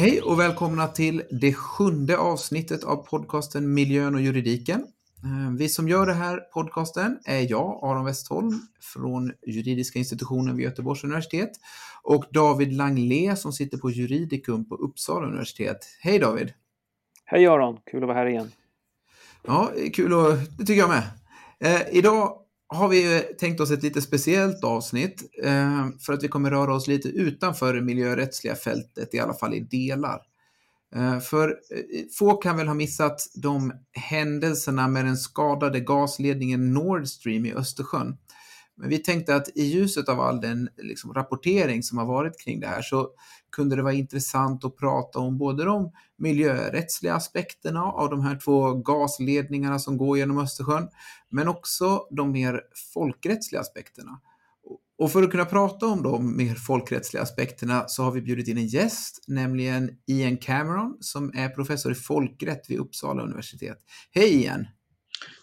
Hej och välkomna till det sjunde avsnittet av podcasten Miljön och juridiken. Eh, vi som gör det här podcasten är jag, Aron Westholm, från juridiska institutionen vid Göteborgs universitet och David Langlé som sitter på juridikum på Uppsala universitet. Hej David! Hej Aron, kul att vara här igen. Ja, kul och det tycker jag med. Eh, idag har vi tänkt oss ett lite speciellt avsnitt eh, för att vi kommer röra oss lite utanför det miljörättsliga fältet, i alla fall i delar. Eh, för eh, få kan väl ha missat de händelserna med den skadade gasledningen Nord Stream i Östersjön. Men vi tänkte att i ljuset av all den liksom, rapportering som har varit kring det här så kunde det vara intressant att prata om både de miljörättsliga aspekterna av de här två gasledningarna som går genom Östersjön, men också de mer folkrättsliga aspekterna. Och för att kunna prata om de mer folkrättsliga aspekterna så har vi bjudit in en gäst, nämligen Ian Cameron som är professor i folkrätt vid Uppsala universitet. Hej Ian!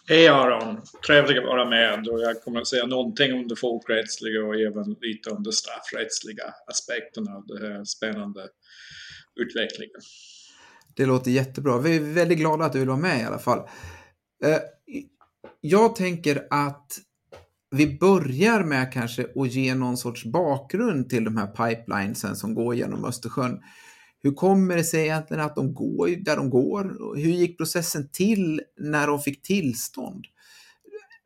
Hej Aron! Trevligt att vara med och jag kommer att säga någonting om det folkrättsliga och även lite om de straffrättsliga aspekterna av den här spännande utvecklingen. Det låter jättebra. Vi är väldigt glada att du vill vara med i alla fall. Eh, jag tänker att vi börjar med kanske att ge någon sorts bakgrund till de här pipelinesen som går genom Östersjön. Hur kommer det sig egentligen att de går där de går? Hur gick processen till när de fick tillstånd?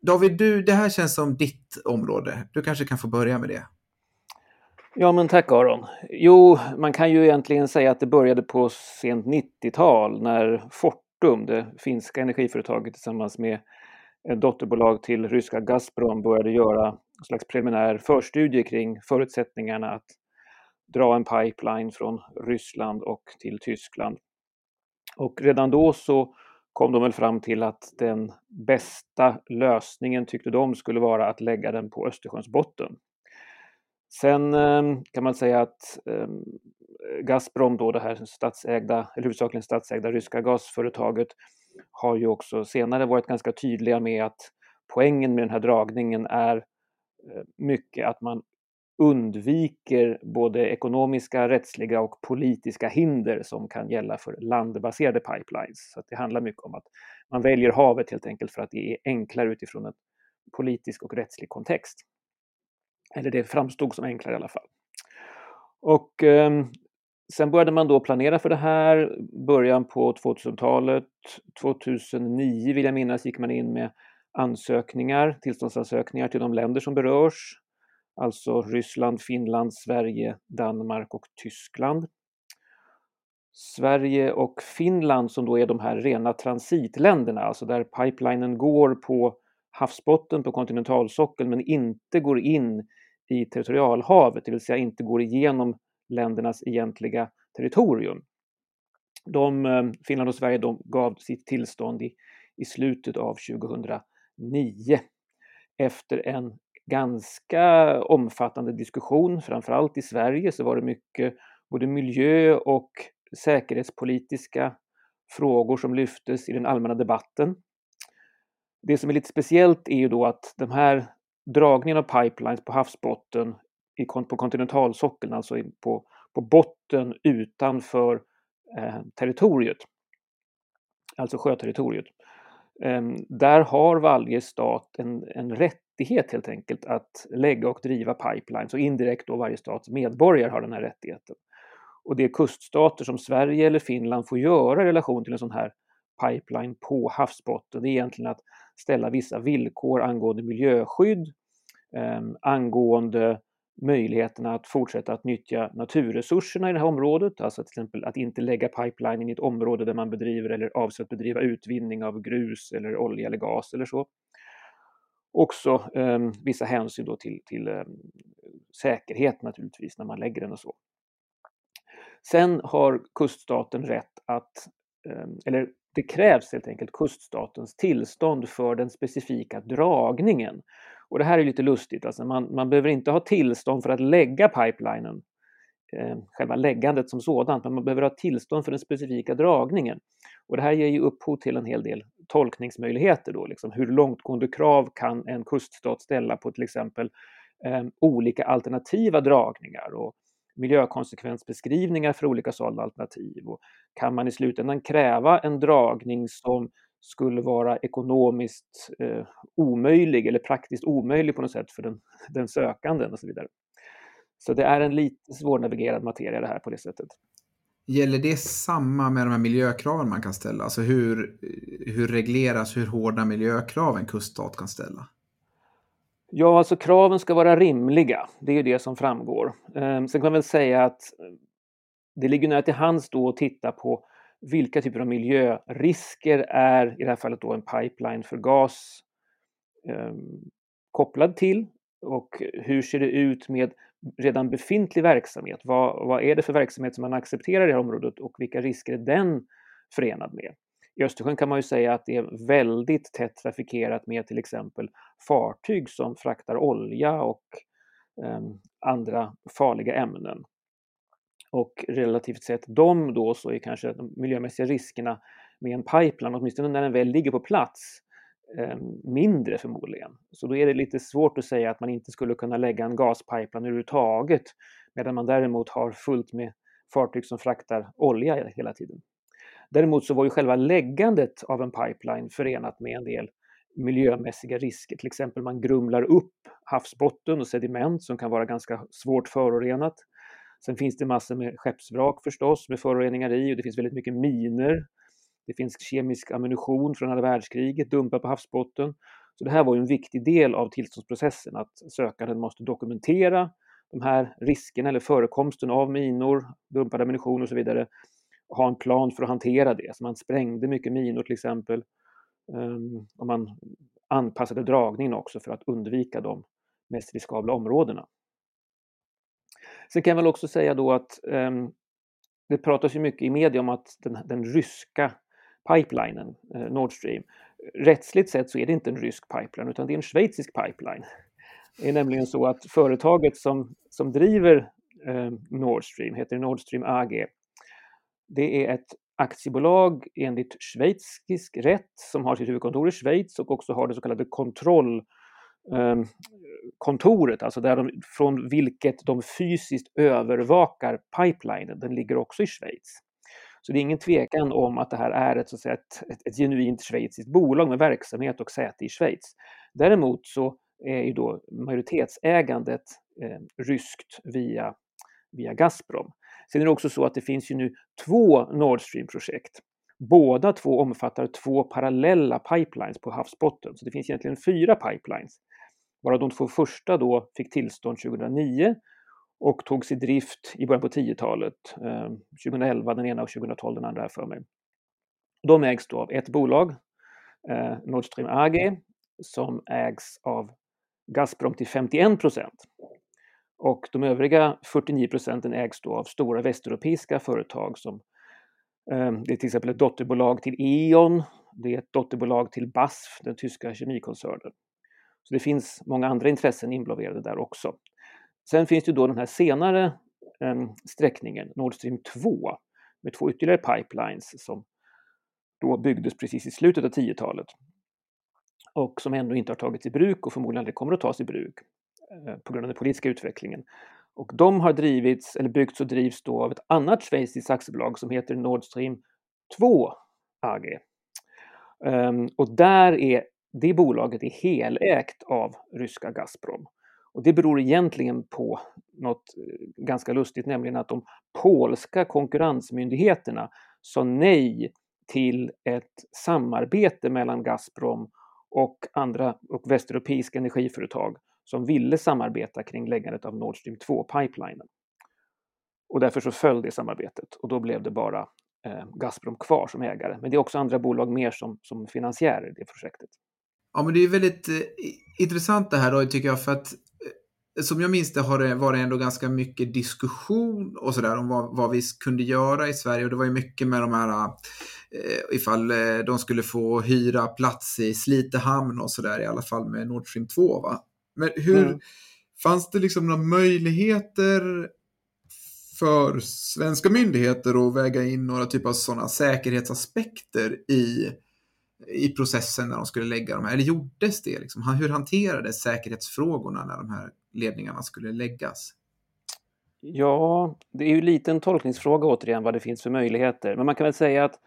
David, du, det här känns som ditt område. Du kanske kan få börja med det. Ja, men tack Aron. Jo, man kan ju egentligen säga att det började på sent 90-tal när Fortum, det finska energiföretaget tillsammans med ett dotterbolag till ryska Gazprom började göra en slags preliminär förstudie kring förutsättningarna att dra en pipeline från Ryssland och till Tyskland. Och redan då så kom de väl fram till att den bästa lösningen tyckte de skulle vara att lägga den på Östersjöns botten. Sen ehm, kan man säga att ehm, Gazprom, då det här statsägda, eller huvudsakligen statsägda ryska gasföretaget, har ju också senare varit ganska tydliga med att poängen med den här dragningen är eh, mycket att man undviker både ekonomiska, rättsliga och politiska hinder som kan gälla för landbaserade pipelines. Så det handlar mycket om att man väljer havet helt enkelt för att det är enklare utifrån en politisk och rättslig kontext. Eller det framstod som enklare i alla fall. Och eh, sen började man då planera för det här, början på 2000-talet. 2009 vill jag minnas gick man in med ansökningar, tillståndsansökningar till de länder som berörs alltså Ryssland, Finland, Sverige, Danmark och Tyskland. Sverige och Finland som då är de här rena transitländerna, alltså där pipelinen går på havsbotten på kontinentalsockeln men inte går in i territorialhavet, det vill säga inte går igenom ländernas egentliga territorium. De, eh, Finland och Sverige de gav sitt tillstånd i, i slutet av 2009 efter en ganska omfattande diskussion, framförallt i Sverige så var det mycket både miljö och säkerhetspolitiska frågor som lyftes i den allmänna debatten. Det som är lite speciellt är ju då att den här dragningen av pipelines på havsbotten på kontinentalsockeln, alltså på, på botten utanför eh, territoriet, alltså sjöterritoriet. Eh, där har varje stat en, en rätt rättighet helt enkelt att lägga och driva pipelines och indirekt då varje stats medborgare har den här rättigheten. Och det kuststater som Sverige eller Finland får göra i relation till en sån här pipeline på havsbotten det är egentligen att ställa vissa villkor angående miljöskydd, eh, angående möjligheterna att fortsätta att nyttja naturresurserna i det här området, alltså till exempel att inte lägga pipelinen i ett område där man bedriver eller avser att bedriva utvinning av grus eller olja eller gas eller så också eh, vissa hänsyn då till, till eh, säkerhet naturligtvis när man lägger den och så. Sen har kuststaten rätt att, eh, eller det krävs helt enkelt kuststatens tillstånd för den specifika dragningen. Och det här är lite lustigt, alltså man, man behöver inte ha tillstånd för att lägga pipelinen, eh, själva läggandet som sådant, men man behöver ha tillstånd för den specifika dragningen. Och det här ger ju upphov till en hel del tolkningsmöjligheter då, liksom hur långtgående krav kan en kuststat ställa på till exempel eh, olika alternativa dragningar och miljökonsekvensbeskrivningar för olika sådana alternativ? Och kan man i slutändan kräva en dragning som skulle vara ekonomiskt eh, omöjlig eller praktiskt omöjlig på något sätt för den, den sökanden och så vidare. Så det är en lite svårnavigerad materia det här på det sättet. Gäller det samma med de här miljökraven man kan ställa? Alltså hur, hur regleras hur hårda miljökrav en kuststat kan ställa? Ja, alltså kraven ska vara rimliga. Det är ju det som framgår. Ehm, sen kan man väl säga att eh, det ligger nära till hands då att titta på vilka typer av miljörisker är i det här fallet då en pipeline för gas eh, kopplad till och hur ser det ut med redan befintlig verksamhet? Vad, vad är det för verksamhet som man accepterar i det här området och vilka risker är den förenad med? I Östersjön kan man ju säga att det är väldigt tätt trafikerat med till exempel fartyg som fraktar olja och eh, andra farliga ämnen. Och relativt sett dem då så är kanske de miljömässiga riskerna med en pipeline, åtminstone när den väl ligger på plats, eh, Eh, mindre förmodligen. Så då är det lite svårt att säga att man inte skulle kunna lägga en gaspipeline överhuvudtaget medan man däremot har fullt med fartyg som fraktar olja hela tiden. Däremot så var ju själva läggandet av en pipeline förenat med en del miljömässiga risker. Till exempel man grumlar upp havsbotten och sediment som kan vara ganska svårt förorenat. Sen finns det massor med skeppsvrak förstås med föroreningar i och det finns väldigt mycket miner. Det finns kemisk ammunition från andra världskriget dumpad på havsbotten. Så det här var ju en viktig del av tillståndsprocessen att sökanden måste dokumentera de här riskerna eller förekomsten av minor, dumpad ammunition och så vidare och ha en plan för att hantera det. Så man sprängde mycket minor till exempel. Ehm, och man anpassade dragningen också för att undvika de mest riskabla områdena. Sen kan jag väl också säga då att ehm, det pratas ju mycket i media om att den, den ryska pipelinen, eh, Nord Stream, rättsligt sett så är det inte en rysk pipeline utan det är en schweizisk pipeline. Det är nämligen så att företaget som, som driver eh, Nord Stream heter Nord Stream AG. Det är ett aktiebolag enligt schweizisk rätt som har sitt huvudkontor i Schweiz och också har det så kallade kontrollkontoret, eh, alltså där de, från vilket de fysiskt övervakar pipelinen, den ligger också i Schweiz. Så det är ingen tvekan om att det här är ett, så att säga, ett, ett, ett genuint schweiziskt bolag med verksamhet och säte i Schweiz. Däremot så är ju då majoritetsägandet eh, ryskt via, via Gazprom. Sen är det också så att det finns ju nu två Nord Stream-projekt. Båda två omfattar två parallella pipelines på havsbotten, så det finns egentligen fyra pipelines. Varav de två första då fick tillstånd 2009 och togs i drift i början på 10-talet. Eh, 2011 den ena och 2012 den andra för mig. De ägs då av ett bolag, eh, Nord Stream AG, som ägs av Gazprom till 51 procent. Och de övriga 49 procenten ägs då av stora västeuropeiska företag som eh, det är till exempel ett dotterbolag till E.ON, det är ett dotterbolag till BASF, den tyska kemikoncernen. Så det finns många andra intressen involverade där också. Sen finns det då den här senare ehm, sträckningen, Nord Stream 2, med två ytterligare pipelines som då byggdes precis i slutet av 10-talet och som ännu inte har tagits i bruk och förmodligen aldrig kommer att tas i bruk eh, på grund av den politiska utvecklingen. Och de har drivits, eller byggts och drivs då av ett annat schweiziskt aktiebolag som heter Nord Stream 2 AG. Ehm, och där är det bolaget är helägt av ryska Gazprom. Och det beror egentligen på något eh, ganska lustigt, nämligen att de polska konkurrensmyndigheterna sa nej till ett samarbete mellan Gazprom och andra och västeuropeiska energiföretag som ville samarbeta kring läggandet av Nord Stream 2-pipelinen. Och därför så föll det samarbetet och då blev det bara eh, Gazprom kvar som ägare. Men det är också andra bolag mer som, som finansiärer i det projektet. Ja, men det är väldigt eh, intressant det här då, tycker jag, för att som jag minns det har det varit ändå ganska mycket diskussion och sådär om vad, vad, vi kunde göra i Sverige. Och det var ju mycket med de här, eh, ifall eh, de skulle få hyra plats i Slite hamn och sådär, i alla fall med Nord Stream 2. Va? Men hur, mm. fanns det liksom några möjligheter för svenska myndigheter att väga in några typer av sådana säkerhetsaspekter i i processen när de skulle lägga de här? Eller gjordes det? Liksom? Hur hanterades säkerhetsfrågorna när de här ledningarna skulle läggas? Ja, det är ju lite en tolkningsfråga återigen vad det finns för möjligheter. Men man kan väl säga att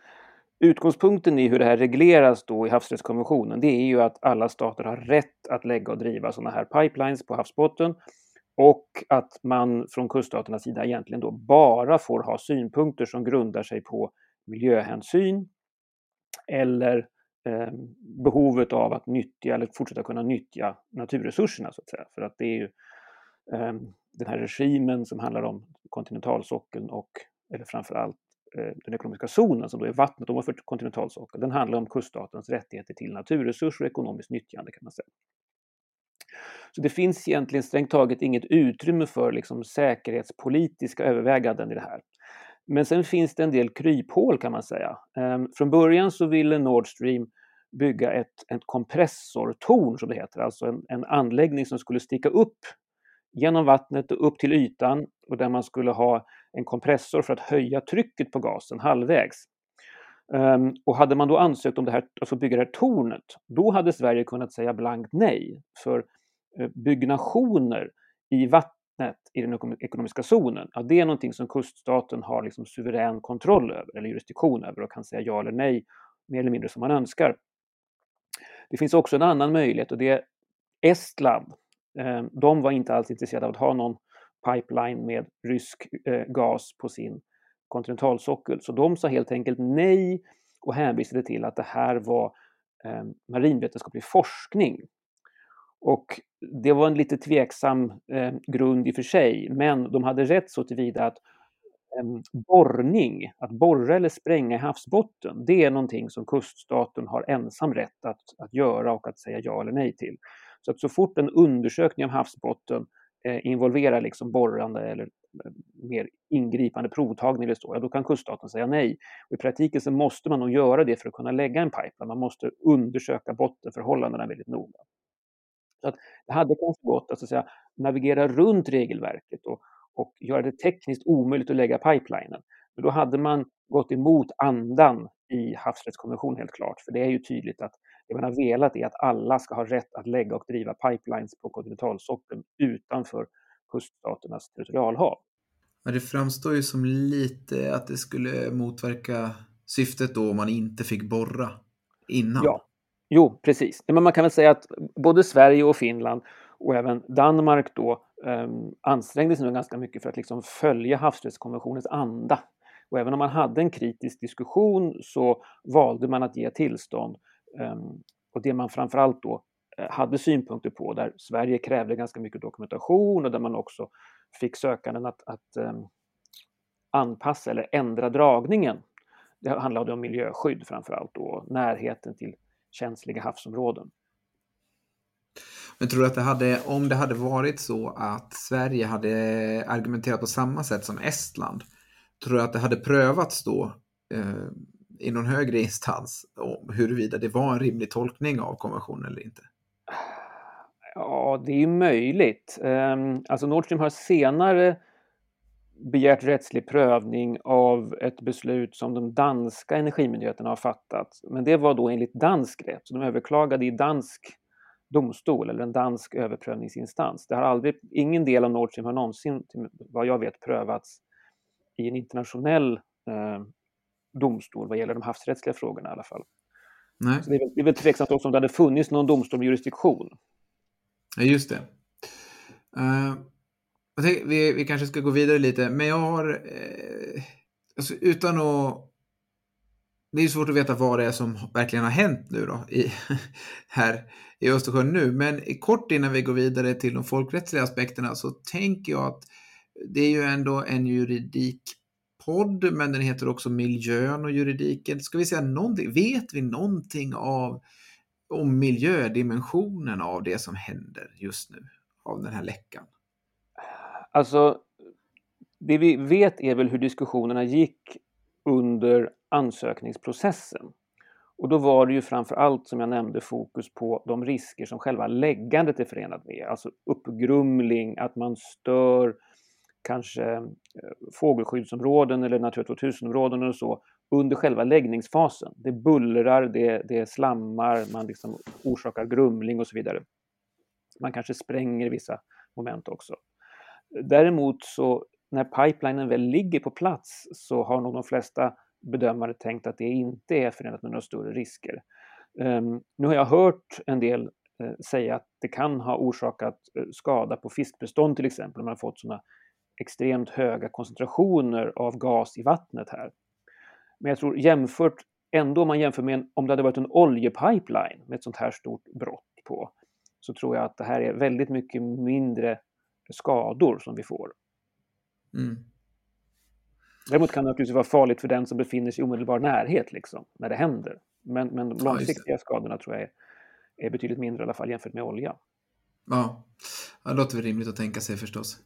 utgångspunkten i hur det här regleras då i havsrättskonventionen, det är ju att alla stater har rätt att lägga och driva sådana här pipelines på havsbotten och att man från kuststaternas sida egentligen då bara får ha synpunkter som grundar sig på miljöhänsyn eller Eh, behovet av att nyttja eller fortsätta kunna nyttja naturresurserna så att säga. För att det är ju ehm, den här regimen som handlar om kontinentalsockeln och, eller framförallt eh, den ekonomiska zonen som då är vattnet ovanför kontinentalsockeln, den handlar om kuststatens rättigheter till naturresurser och ekonomiskt nyttjande kan man säga. Så det finns egentligen strängt taget inget utrymme för liksom säkerhetspolitiska överväganden i det här. Men sen finns det en del kryphål kan man säga. Ehm, från början så ville Nord Stream bygga ett, ett kompressortorn som det heter, alltså en, en anläggning som skulle sticka upp genom vattnet och upp till ytan och där man skulle ha en kompressor för att höja trycket på gasen halvvägs. Um, och hade man då ansökt om det här, alltså bygga det här tornet, då hade Sverige kunnat säga blankt nej. För eh, byggnationer i vatten i den ekonomiska zonen, ja, det är någonting som kuststaten har liksom suverän kontroll över, eller jurisdiktion över och kan säga ja eller nej, mer eller mindre som man önskar. Det finns också en annan möjlighet och det är Estland eh, de var inte alls intresserade av att ha någon pipeline med rysk eh, gas på sin kontinentalsockel. Så de sa helt enkelt nej och hänvisade till att det här var eh, marinvetenskaplig forskning. Och det var en lite tveksam eh, grund i och för sig, men de hade rätt så tillvida att eh, borrning, att borra eller spränga i havsbotten, det är någonting som kuststaten har ensam rätt att, att göra och att säga ja eller nej till. Så att så fort en undersökning av havsbotten eh, involverar liksom borrande eller eh, mer ingripande provtagning eller så, ja, då kan kuststaten säga nej. Och I praktiken så måste man nog göra det för att kunna lägga en pipeline. Man måste undersöka bottenförhållandena väldigt noga. Så att det hade kanske gått att, så att säga, navigera runt regelverket och, och göra det tekniskt omöjligt att lägga pipelinen. Men då hade man gått emot andan i havsrättskonventionen helt klart, för det är ju tydligt att det man har velat är att alla ska ha rätt att lägga och driva pipelines på kontinentalsockeln utanför kuststaternas territorialhav. Men det framstår ju som lite att det skulle motverka syftet då om man inte fick borra innan. Ja, jo precis. Men man kan väl säga att både Sverige och Finland och även Danmark då um, ansträngde sig nog ganska mycket för att liksom följa havsrättskonventionens anda. Och även om man hade en kritisk diskussion så valde man att ge tillstånd Um, och det man framförallt då eh, hade synpunkter på, där Sverige krävde ganska mycket dokumentation och där man också fick sökanden att, att um, anpassa eller ändra dragningen. Det handlade om miljöskydd framförallt och närheten till känsliga havsområden. Men tror du att det hade, om det hade varit så att Sverige hade argumenterat på samma sätt som Estland, tror du att det hade prövats då eh, i någon högre instans om huruvida det var en rimlig tolkning av konventionen eller inte? Ja, det är möjligt. Ehm, alltså Nord Stream har senare begärt rättslig prövning av ett beslut som de danska energimyndigheterna har fattat. Men det var då enligt dansk rätt, så de överklagade i dansk domstol eller en dansk överprövningsinstans. Det har aldrig, ingen del av Nord Stream har någonsin, vad jag vet, prövats i en internationell eh, domstol vad gäller de havsrättsliga frågorna i alla fall. Nej. Så det, är väl, det är väl tveksamt också om det hade funnits någon domstol med jurisdiktion. Ja, just det. Uh, tänkte, vi, vi kanske ska gå vidare lite, men jag har... Eh, alltså, utan att... Det är svårt att veta vad det är som verkligen har hänt nu då, i, här i Östersjön nu. Men kort innan vi går vidare till de folkrättsliga aspekterna så tänker jag att det är ju ändå en juridikpodd, men den heter också Miljön och juridiken. Ska vi säga någonting? Vet vi någonting av om miljödimensionen av det som händer just nu, av den här läckan? Alltså, det vi vet är väl hur diskussionerna gick under ansökningsprocessen. Och då var det ju framför allt, som jag nämnde, fokus på de risker som själva läggandet är förenat med. Alltså uppgrumling, att man stör kanske eh, fågelskyddsområden eller Natura 2000-områden och så under själva läggningsfasen. Det bullrar, det, det slammar, man liksom orsakar grumling och så vidare. Man kanske spränger vissa moment också. Däremot så när pipelinen väl ligger på plats så har nog de flesta bedömare tänkt att det inte är förenat med några större risker. Ehm, nu har jag hört en del eh, säga att det kan ha orsakat eh, skada på fiskbestånd till exempel, om man har fått sådana extremt höga koncentrationer av gas i vattnet här. Men jag tror jämfört, ändå om man jämför med en, om det hade varit en oljepipeline med ett sånt här stort brott på, så tror jag att det här är väldigt mycket mindre skador som vi får. Mm. Däremot kan det naturligtvis vara farligt för den som befinner sig i omedelbar närhet liksom, när det händer. Men, men de långsiktiga ja, skadorna tror jag är, är betydligt mindre i alla fall jämfört med olja. Ja, det låter väl rimligt att tänka sig förstås.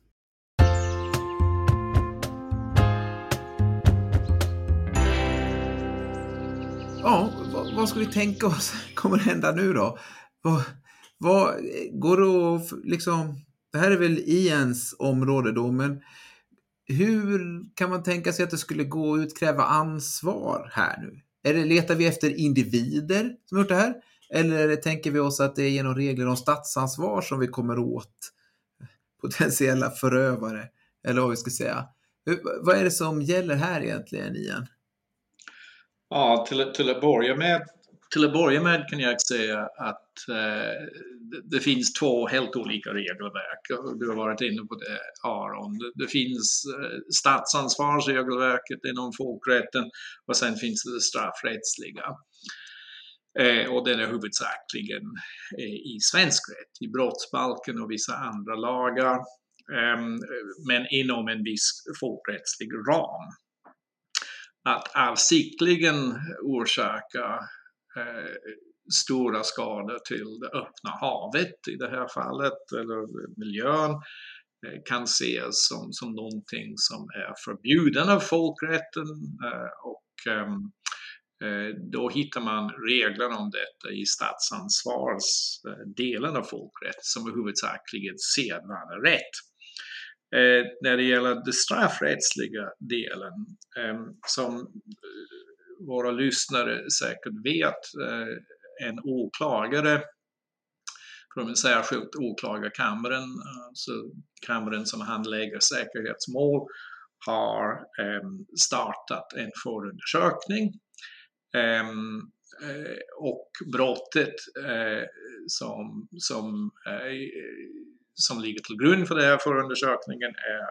Ja, vad, vad ska vi tänka oss kommer hända nu då? Vad, vad går det att liksom... Det här är väl Iens område då, men hur kan man tänka sig att det skulle gå att utkräva ansvar här nu? Eller letar vi efter individer som har gjort det här? Eller tänker vi oss att det är genom regler om statsansvar som vi kommer åt potentiella förövare? Eller vad vi ska säga. Vad är det som gäller här egentligen, Ian? Ja, till, till att börja med till att börja med kan jag säga att eh, det finns två helt olika regelverk. Du har varit inne på det Aron. Det, det finns eh, statsansvarsregelverket inom folkrätten och sen finns det, straffrättsliga. Eh, och den är huvudsakligen eh, i svensk rätt, i brottsbalken och vissa andra lagar. Ehm, men inom en viss folkrättslig ram att avsiktligen orsaka Eh, stora skador till det öppna havet i det här fallet, eller miljön, eh, kan ses som, som någonting som är förbjuden av folkrätten eh, och ehm, eh, då hittar man reglerna om detta i statsansvarsdelen eh, av folkrätt som är huvudsakligen sedvanerätt. Eh, när det gäller den straffrättsliga delen ehm, eh, som våra lyssnare säkert vet, eh, en åklagare från den särskilt åklagarkammaren, alltså kammaren som handlägger säkerhetsmål, har eh, startat en förundersökning. Eh, eh och brottet eh, som, som, eh, som ligger till grund för den här förundersökningen är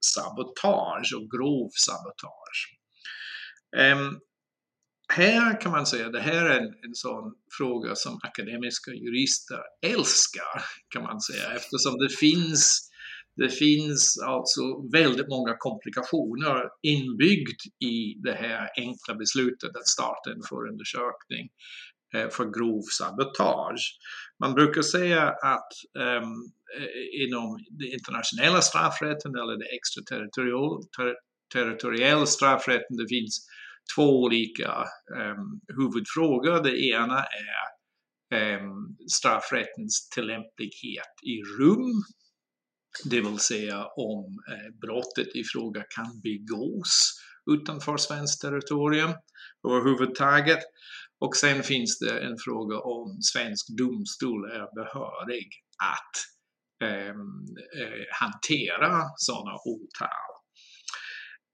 sabotage och grov sabotage. Ehm, här kan man säga, det här är en, en sån fråga som akademiska jurister älskar, kan man säga, eftersom det finns det finns alltså väldigt många komplikationer inbyggd i det här enkla beslutet att starta en förundersökning eh, för grov sabotage. Man brukar säga att um, inom den internationella straffrätten eller det extraterritoriella straffrätten det finns två olika um, huvudfrågor. Det ena är um, straffrättens tillämplighet i rum, det vill säga om uh, brottet i fråga kan begås utanför svenskt territorium överhuvudtaget. Och sen finns det en fråga om svensk domstol är behörig att um, uh, hantera sådana åtal.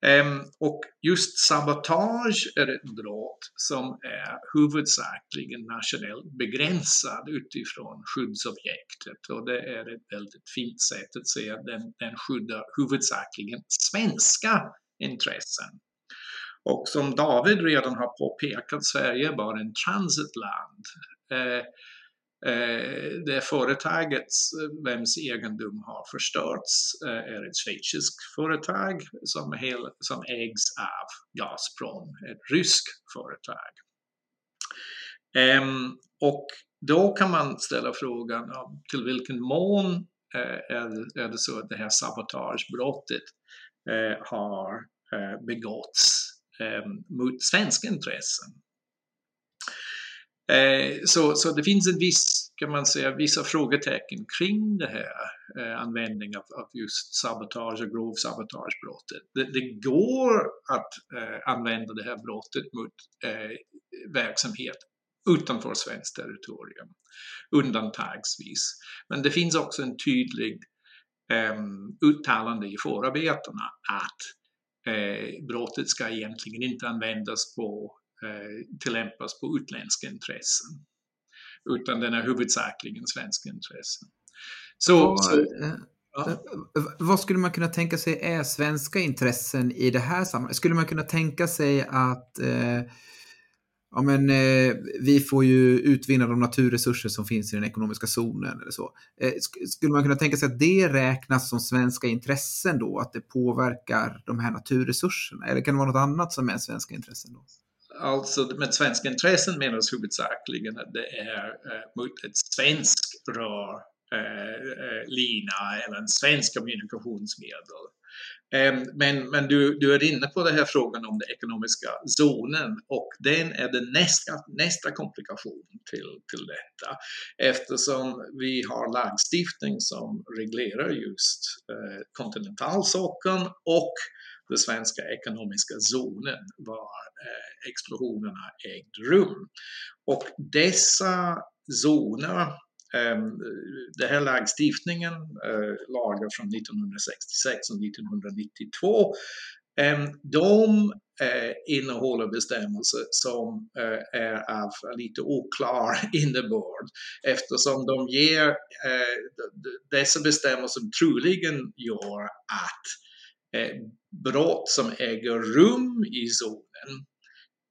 Ehm, och just sabotage är ett brott som är huvudsakligen nationellt begränsad utifrån skyddsobjektet. Och det är ett väldigt fint sätt att säga att den, den skyddar huvudsakligen svenska intressen. Och som David redan har påpekat, Sverige är bara en transitland. Ehm, Eh, det företaget eh, vems egendom har förstörts eh, är ett schweiziskt företag som, hel, som ägs av Gazprom, ett ryskt företag. Ehm, och då kan man ställa frågan till vilken mån eh, är det så att det här sabotagebrottet eh, har begåtts ehm, mot svenska intressen. Eh, så, så det finns en viss, kan man säga, vissa frågetecken kring det här eh, användning av, av, just sabotage och grov sabotagebrottet. Det, det går att eh, använda det här brottet mot eh, verksamhet utanför svenskt territorium, undantagsvis. Men det finns också en tydlig ehm, uttalande i förarbetena att eh, brottet ska egentligen inte användas på, tillämpas på utländska intressen. Utan den är huvudsakligen svenska intressen. Så, så ja. Vad skulle man kunna tänka sig är svenska intressen i det här sammanhanget? Skulle man kunna tänka sig att eh, ja, men, eh, vi får ju utvinna de naturresurser som finns i den ekonomiska zonen eller så. Eh, skulle man kunna tänka sig att det räknas som svenska intressen då, att det påverkar de här naturresurserna? Eller kan det vara något annat som är svenska intressen då? Alltså med svenska intressen menas huvudsakligen att det är eh, mot ett svenskt rör, eh, eh, lina eller en svensk kommunikationsmedel. Ehm, men, men du, du är inne på den här frågan om den ekonomiska zonen och den är den nästa, nästa komplikation till, till detta. Eftersom vi har lagstiftning som reglerar just eh, kontinentalsockeln och den svenska ekonomiska zonen var eh, explosionerna ägde rum. Och dessa zoner ehm, den här lagstiftningen, eh, lagar från 1966 och 1992, ehm, de eh, innehåller bestämmelser som är av lite oklar innebörd eftersom de ger, dessa bestämmelser troligen gör att brott som äger rum i zonen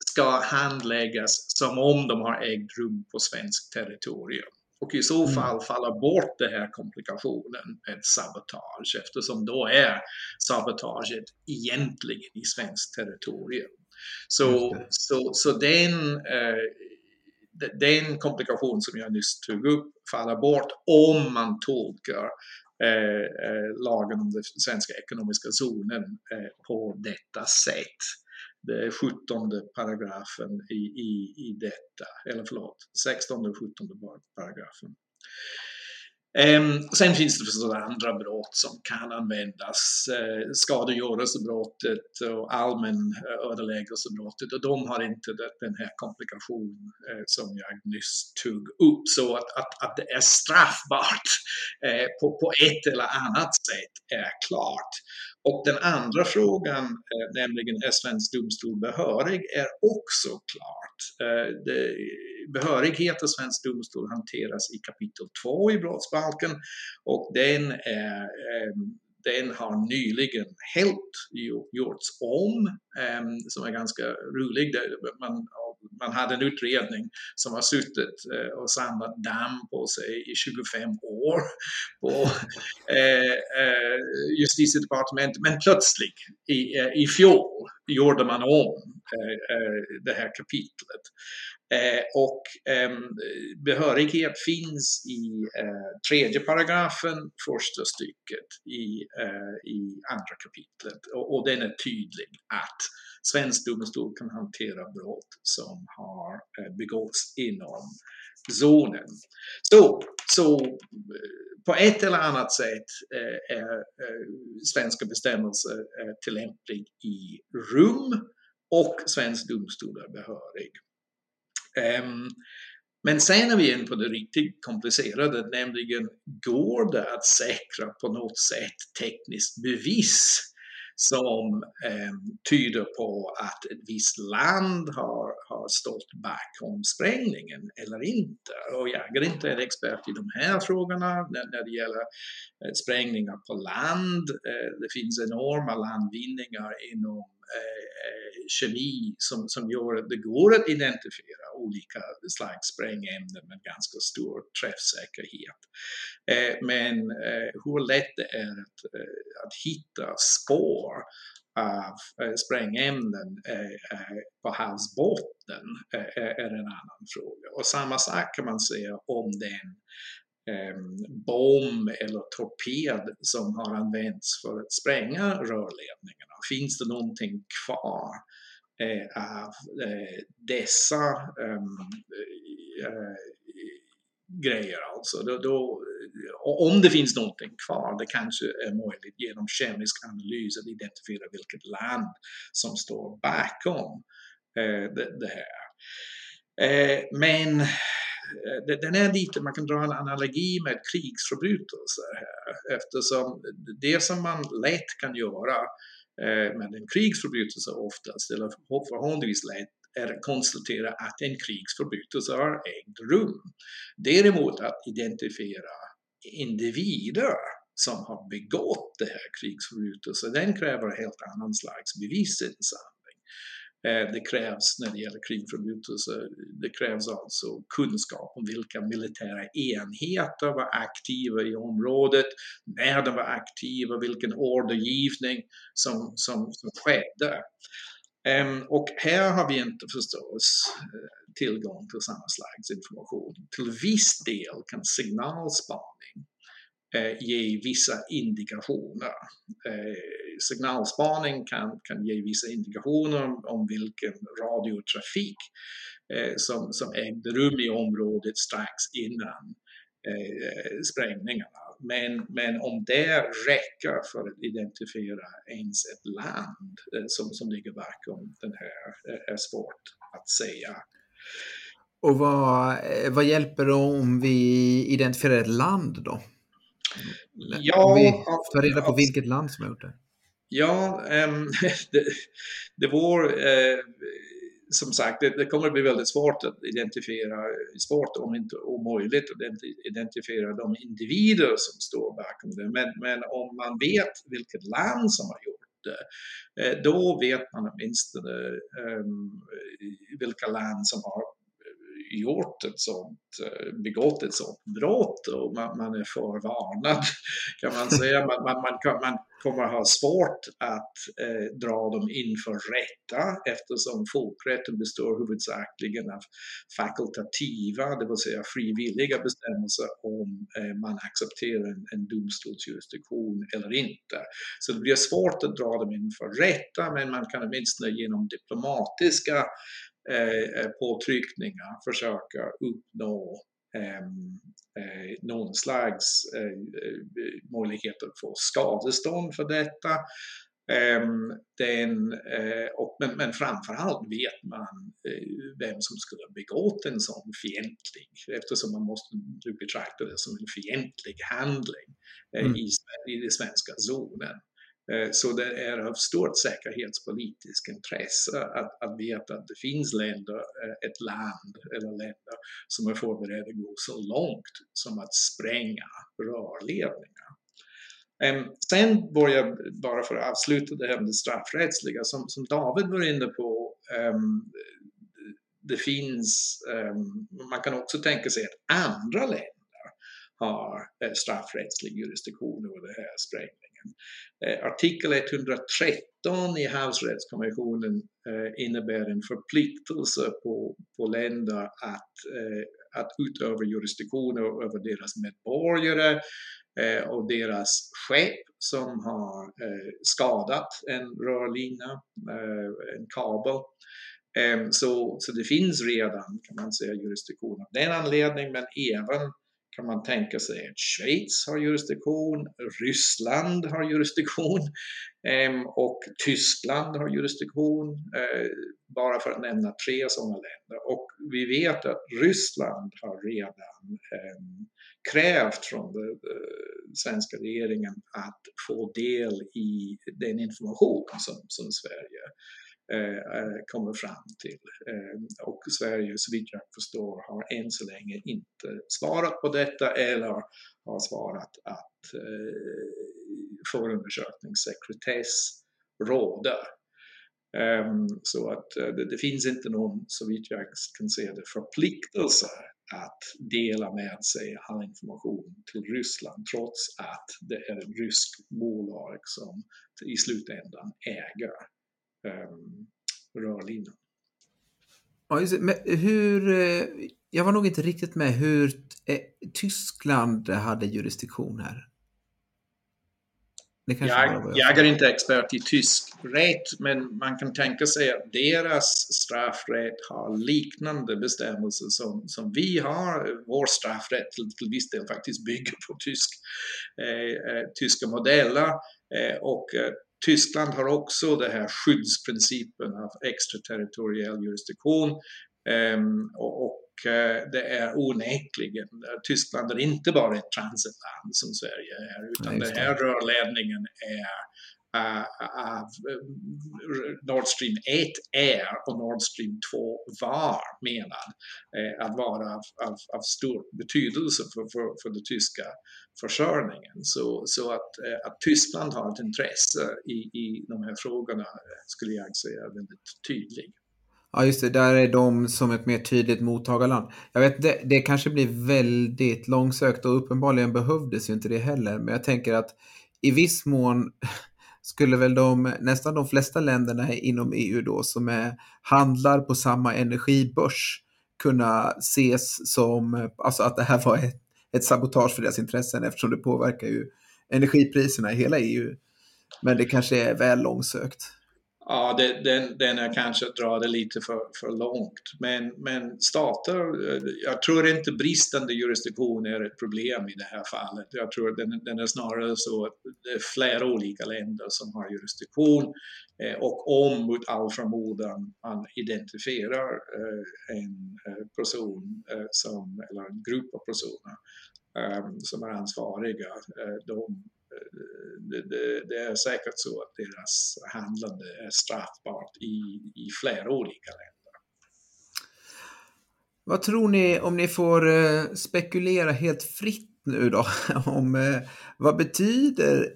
ska handläggas som om de har ägt rum på svenskt territorium. Och i så mm. fall falla bort den här komplikationen med sabotage eftersom då är sabotaget egentligen i svenskt territorium. Så, så, så den, eh, den komplikation som jag nyss tog upp faller bort om man tolkar eh, eh, Eh, eh, lagen om den svenska ekonomiska zonen eh, på detta sätt det är 17 paragrafen i, i, i detta, eller förlåt, 16 och 17 paragrafen. Ehm, sen finns det förstås andra brott som kan användas, eh, skadegörelsebrottet och allmän ödeläggelsebrottet och de har inte den här komplikationen eh, som jag nyss tog upp. Så att, att, att det är straffbart eh, på, på ett eller annat sätt är klart. Och den andra frågan, nämligen är svensk domstol behörig, är också klart. Det, behörighet av svensk domstol hanteras i kapitel 2 i brottsbalken och den, är, eh, den har nyligen helt gjorts om, som är ganska rolig. Man man hade en utredning som har suttit eh, och samlat damm på sig i 25 år på eh, eh, justitiedepartementet. Men plötsligt i, eh, i fjol gjorde man om eh, eh, det här kapitlet. Eh, och eh, behörighet finns i eh, tredje paragrafen, första stycket i, eh, i andra kapitlet. Och, och den är tydlig att svensk domstol kan hantera brott som har eh, begåtts inom zonen. Så, så på ett eller annat sätt eh, är svenska bestämmelser tillämplig i rum och svensk domstol är behörig. Ehm, men sen är vi in på det riktigt komplicerade, nämligen går det att säkra på något sätt tekniskt bevis som eh, tyder på att ett visst land har, har stått bakom sprängningen eller inte. Och jag är inte en expert i de här frågorna när, när det gäller eh, sprängningar på land. Eh, det finns enorma landvinningar inom eh, kemi som, som gör att det går att identifiera olika slags sprängämnen med ganska stor träffsäkerhet. Eh, men eh, hur lätt det är att, eh, att hitta spår av eh, sprängämnen eh, eh på havsbotten eh, är en annan fråga. Och samma sak kan man säga om den ehm, bomb eller torped som har använts för att spränga rörledningarna. Finns det någonting kvar eh, av eh, dessa ehm, eh, grejer alltså. Då, då, eh, om det finns någonting kvar, det kanske är möjligt genom kemisk analys att identifiera vilket land som står bakom eh, det, det, här. Eh, men eh, den är lite, man kan dra en analogi med krigsförbrytelser här eftersom det som man lätt kan göra Eh, men en krigsförbrytelse oftast, eller förhållandevis lätt, är att konstatera att en krigsförbrytelse har ägt rum. Däremot att identifiera individer som har begått det här krigsförbrytelsen, den kräver helt annan slags bevisinsats. Eh, det krävs när det gäller krigförbrytelser, det krävs alltså kunskap om vilka militära enheter var aktiva i området, när de var aktiva, vilken ordergivning som, som, som skedde. Ehm, och här har vi inte förstås eh, tillgång till samma slags information. Till viss del kan signalspaning eh, ge vissa indikationer. Signalspaning kan, kan ge vissa indikationer om, om vilken radiotrafik som, som ägde rum i området strax innan sprängningarna. Men, men om det räcker för att identifiera ens ett land eh, som, som ligger bakom den här eh, är svårt att säga. Och vad, eh, vad hjälper det om vi identifierar ett land då? Ja, om vi tar reda på vilket land som har gjort det? Ja, um, det, det var uh, eh, som sagt, det, det, kommer att bli väldigt svårt att identifiera, svårt om inte omöjligt att identifiera de individer som står bakom det. Men, men om man vet vilket land som har gjort det, eh, då vet man åtminstone um, vilka land som har gjort ett sånt, eh, begått ett sånt brott och man, man är förvarnad kan man säga. Man, man, man, kan, man kommer ha svårt att eh, dra dem inför rätta eftersom folkrätten består huvudsakligen av fakultativa, det vill säga frivilliga bestämmelser om eh, man accepterar en, en domstolsjurisdiktion eller inte. Så det blir svårt att dra dem inför rätta men man kan åtminstone genom diplomatiska påtryckningar försöka uppnå ehm, eh, någon slags möjlighet att få skadestånd för detta. Ehm, den, och, men, men framförallt vet man vem som skulle ha begått en sån fientlig, eftersom man måste betrakta det som en fientlig handling mm. i, i den svenska zonen. Eh, så det är av stort säkerhetspolitiskt intresse att, att veta att det finns länder, eh, ett land eller länder som är förberedda att gå så långt som att spränga rörledningar. Ehm, sen börjar, bara för att avsluta det här med det straffrättsliga, som, som David var inne på, um, det finns, um, man kan också tänka sig att andra länder har eh, straffrättslig jurisdiktion över det här sprängningen. Eh, artikel 113 i havsrättskonventionen eh, innebär en förpliktelse på, på länder att, eh, att utöva jurisdiktioner över deras medborgare eh, och deras skepp som har eh, skadat en rörlina, eh, en kabel. Ehm, så, så det finns redan, kan man säga, jurisdiktion av den anledningen, men även kan man tänka sig att Schweiz har jurisdiktion, Ryssland har jurisdiktion ehm, och Tyskland har jurisdiktion, eh, bara för att nämna tre sådana länder. Och vi vet att Ryssland har redan ehm, krävt från den svenska regeringen att få del i den information som, som Sverige Eh, eh, kommer fram till. Eh, och Sverige, så vitt jag förstår, har än så länge inte svarat på detta eller har svarat att förundersökningssekretess råder. Ehm, så att det, finns inte någon, så vitt jag kan se det, förpliktelse att dela med sig all information till Ryssland trots att det är ett ryskt bolag som i slutändan äger rörlinan. Ja, Men hur, eh, jag var nog inte riktigt med hur eh, Tyskland hade jurisdiktion här. Jag, jag, är inte expert i tysk rätt, men man kan tänka sig att deras straffrätt har liknande bestämmelser som, som vi har. Vår straffrätt till, till viss del faktiskt bygger på tysk, eh, eh tyska modeller. Eh, och Tyskland har också den här skyddsprincipen av extraterritoriell jurisdiktion Um, och, och det är onekligen, Tyskland är inte bara ett transitland som Sverige är, utan Nej, den här rörledningen är Eh, eh, eh, Nord Stream 1 är och Nord Stream 2 var menad uh, att vara av, av, av, stor betydelse för, för, för den tyska försörjningen. Så, så att, att Tyskland har ett intresse i, i de här frågorna skulle jag säga är väldigt tydligt. Ja, just det. Där är de som ett mer tydligt mottagarland. Jag vet, det, det kanske blir väldigt långsökt och uppenbarligen behövdes ju inte det heller. Men jag tänker att i viss mån skulle väl de, nästan de flesta länderna inom EU då som är, handlar på samma energibörs kunna ses som, alltså att det här var ett, ett sabotage för deras intressen eftersom det påverkar ju energipriserna i hela EU. Men det kanske är väl långsökt. Ja, det, den, den är kanske att dra det lite för, för långt. Men, men stater, eh, jag tror inte bristande jurisdiktion är ett problem i det här fallet. Jag tror den, den är snarare så att det är flera olika länder som har jurisdiktion eh, och om mot all förmodan man identifierar eh, en person som, eller en grupp av personer som är ansvariga, de det, det, det, är säkert så att deras handlande är straffbart i, i flera olika länder. Vad tror ni, om ni får eh, spekulera helt fritt nu då, om eh, vad betyder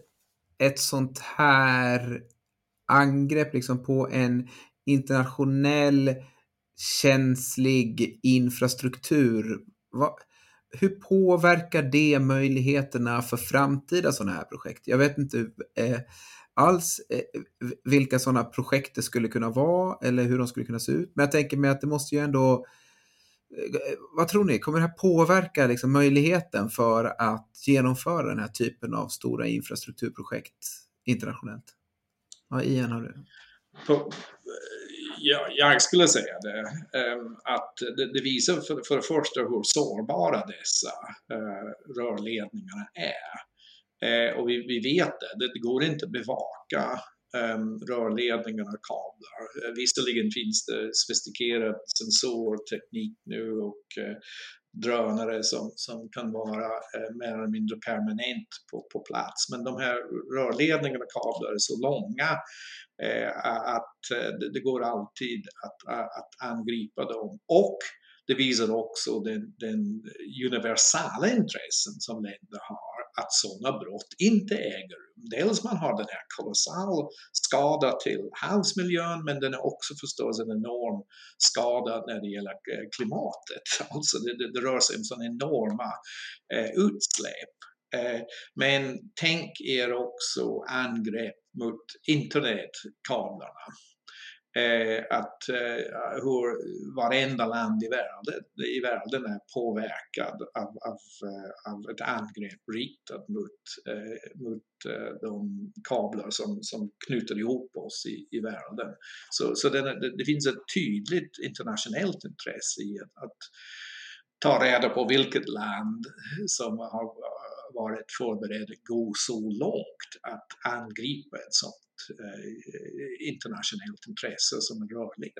ett sånt här angrepp liksom på en internationell känslig infrastruktur? Vad, hur påverkar det möjligheterna för framtida sådana här projekt? Jag vet inte eh, alls eh, vilka sådana projekt det skulle kunna vara eller hur de skulle kunna se ut. Men jag tänker mig att det måste ju ändå eh, vad tror ni, kommer det här påverka liksom möjligheten för att genomföra den här typen av stora infrastrukturprojekt internationellt? Ja, Ian har du. På, jag, jag skulle säga det. Ehm, att det, det visar för, för det första hur sårbara dessa eh, rörledningar är. Eh, och vi, vi vet det, det går inte att bevaka rörledningar rörledningarna och kablar. Eh, visserligen finns det sofistikerad sensorteknik nu och eh, drönare som, som kan vara eh, mer eller mindre permanent på, på plats. Men de här rörledningarna och kablar är så långa att det, det, går alltid att, att angripa dem. Och det visar också den, den universala intressen som länder har att sådana brott inte äger rum. Dels man har den här kolossal skada till havsmiljön men den är också förstås en enorm skada när det gäller eh, klimatet. Alltså det, det, det rör sig om sådana enorma eh, utsläpp. Eh, men tänk er också angrepp mot internetkablarna eh, att eh, hur varenda land i världen, i världen är påverkad av, av, eh, av ett angrepp riktat mot, eh, mot eh, de kablar som, som knyter ihop oss i, i världen. Så, så det, det finns ett tydligt internationellt intresse i att, att ta reda på vilket land som har varit förberedd gå så långt att angripa ett sånt Eh, internationellt intresse som en rörledning.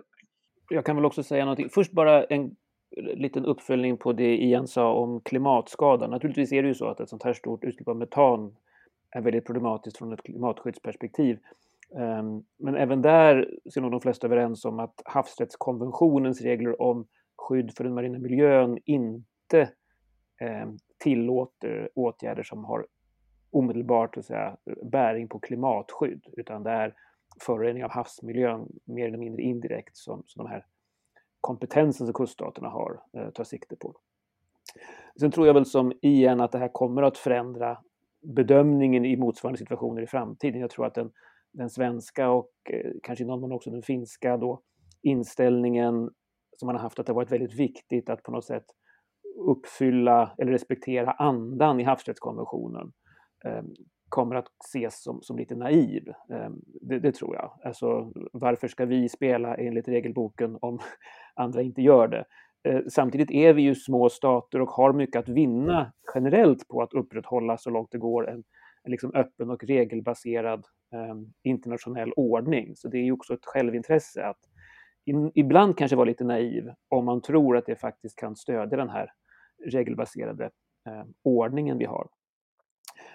Jag kan väl också säga någonting. Först bara en liten uppföljning på det Ian sa om klimatskada. Naturligtvis är det ju så att ett sånt här stort utsläpp av metan är väldigt problematiskt från ett klimatskyddsperspektiv. Ehm, men även där ser nog de flesta överens om att havsrättskonventionens regler om skydd för den marina miljön inte ehm, tillåter åtgärder som har omedelbart att säga, bäring på klimatskydd, utan det är förorening av havsmiljön mer eller mindre indirekt som, som de här kompetensen som kuststaterna har eh, tar sikte på. Sen tror jag väl som igen att det här kommer att förändra bedömningen i motsvarande situationer i framtiden. Jag tror att den, den svenska och eh, kanske i någon mån också den finska då, inställningen som man har haft att det har varit väldigt viktigt att på något sätt uppfylla eller respektera andan i havsrättskonventionen ehm, kommer att ses som, som lite naiv. Ehm, det, det, tror jag. Alltså, varför ska vi spela enligt regelboken om andra inte gör det? Eh, samtidigt är vi ju små stater och har mycket att vinna generellt på att upprätthålla så långt det går en, en liksom öppen och regelbaserad eh, internationell ordning. Så det är ju också ett självintresse att in, ibland kanske vara lite naiv om man tror att det faktiskt kan stödja den här regelbaserade eh, ordningen vi har.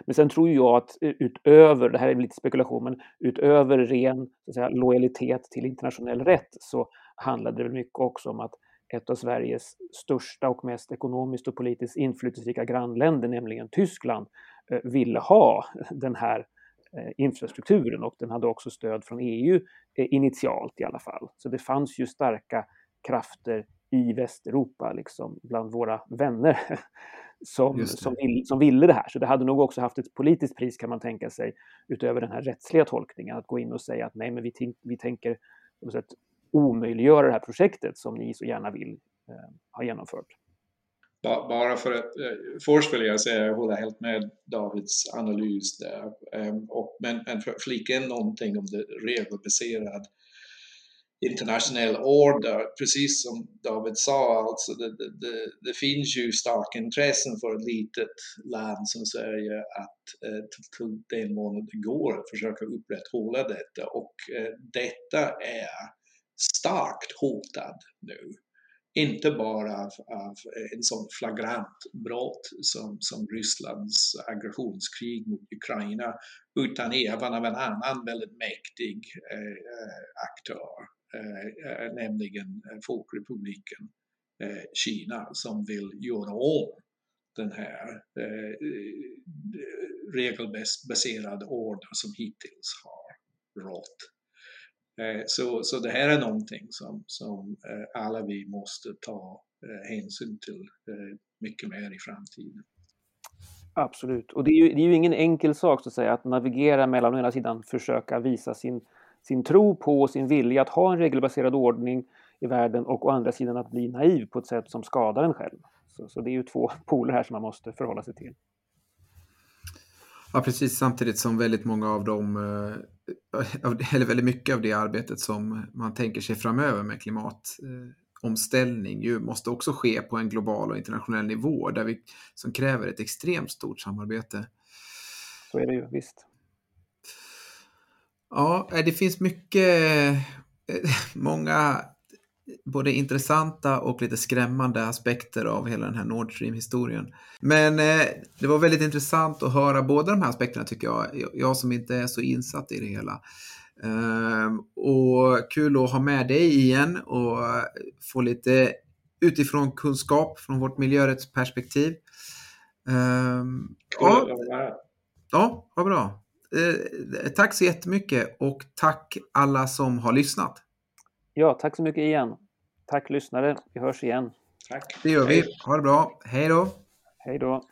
Men sen tror jag att eh, utöver, det här är lite spekulation, men utöver ren säga, lojalitet till internationell rätt så handlade det väl mycket också om att ett av Sveriges största och mest ekonomiskt och politiskt inflytelserika grannländer, nämligen Tyskland, eh, ville ha den här eh, infrastrukturen och den hade också stöd från EU initialt i alla fall. Så det fanns ju starka krafter i Västeuropa, liksom bland våra vänner, som, som, vill, som ville det här. Så det hade nog också haft ett politiskt pris kan man tänka sig, utöver den här rättsliga tolkningen, att gå in och säga att nej, men vi, vi tänker sätt, omöjliggöra det här projektet som ni så gärna vill eh, ha genomfört. Bara för att, eh, först vill jag säga, jag håller helt med Davids analys där. Eh, och, men, men flika in någonting om det regelbaserade internationell order, precis som David sa, alltså det, det, det, finns ju starka intressen för ett litet land som Sverige att eh, till den mån det går försöka upprätthålla detta och eh, detta är starkt hotad nu. Inte bara av, av en sån flagrant brott som, som Rysslands aggressionskrig mot Ukraina utan även av en annan väldigt mäktig eh, eh aktör Eh, nämligen nämligen eh, Folkrepubliken eh, Kina som vill göra om den här eh, regelbaserade ordern som hittills har rått. Så, så det här är någonting som, som alla vi måste ta hänsyn till mycket mer i framtiden. Absolut, och det är ju, det är ju ingen enkel sak så att säga att navigera mellan å ena sidan försöka visa sin sin tro på och sin vilja att ha en regelbaserad ordning i världen och å andra sidan att bli naiv på ett sätt som skadar en själv. Så, så det är ju två poler här som man måste förhålla sig till. Ja, precis. Samtidigt som väldigt många av dem, eh, eller väldigt mycket av det arbetet som man tänker sig framöver med klimatomställning ju måste också ske på en global och internationell nivå där vi, som kräver ett extremt stort samarbete. Så är det ju, visst. Ja, eh, det finns mycket, eh, många både intressanta och lite skrämmande aspekter av hela den här Nord Stream-historien. Men eh, det var väldigt intressant att höra båda de här aspekterna tycker jag, jag som inte är så insatt i det hela. Ehm, och kul att ha med dig igen och få lite utifrån kunskap från vårt miljörättsperspektiv. Ehm, ja, ja, vad bra. Eh, tack så jättemycket och tack alla som har lyssnat. Ja, tack så mycket igen. Tack lyssnare. Vi hörs igen. Tack. Det gör vi. Ha det bra. Hej då. Hej då.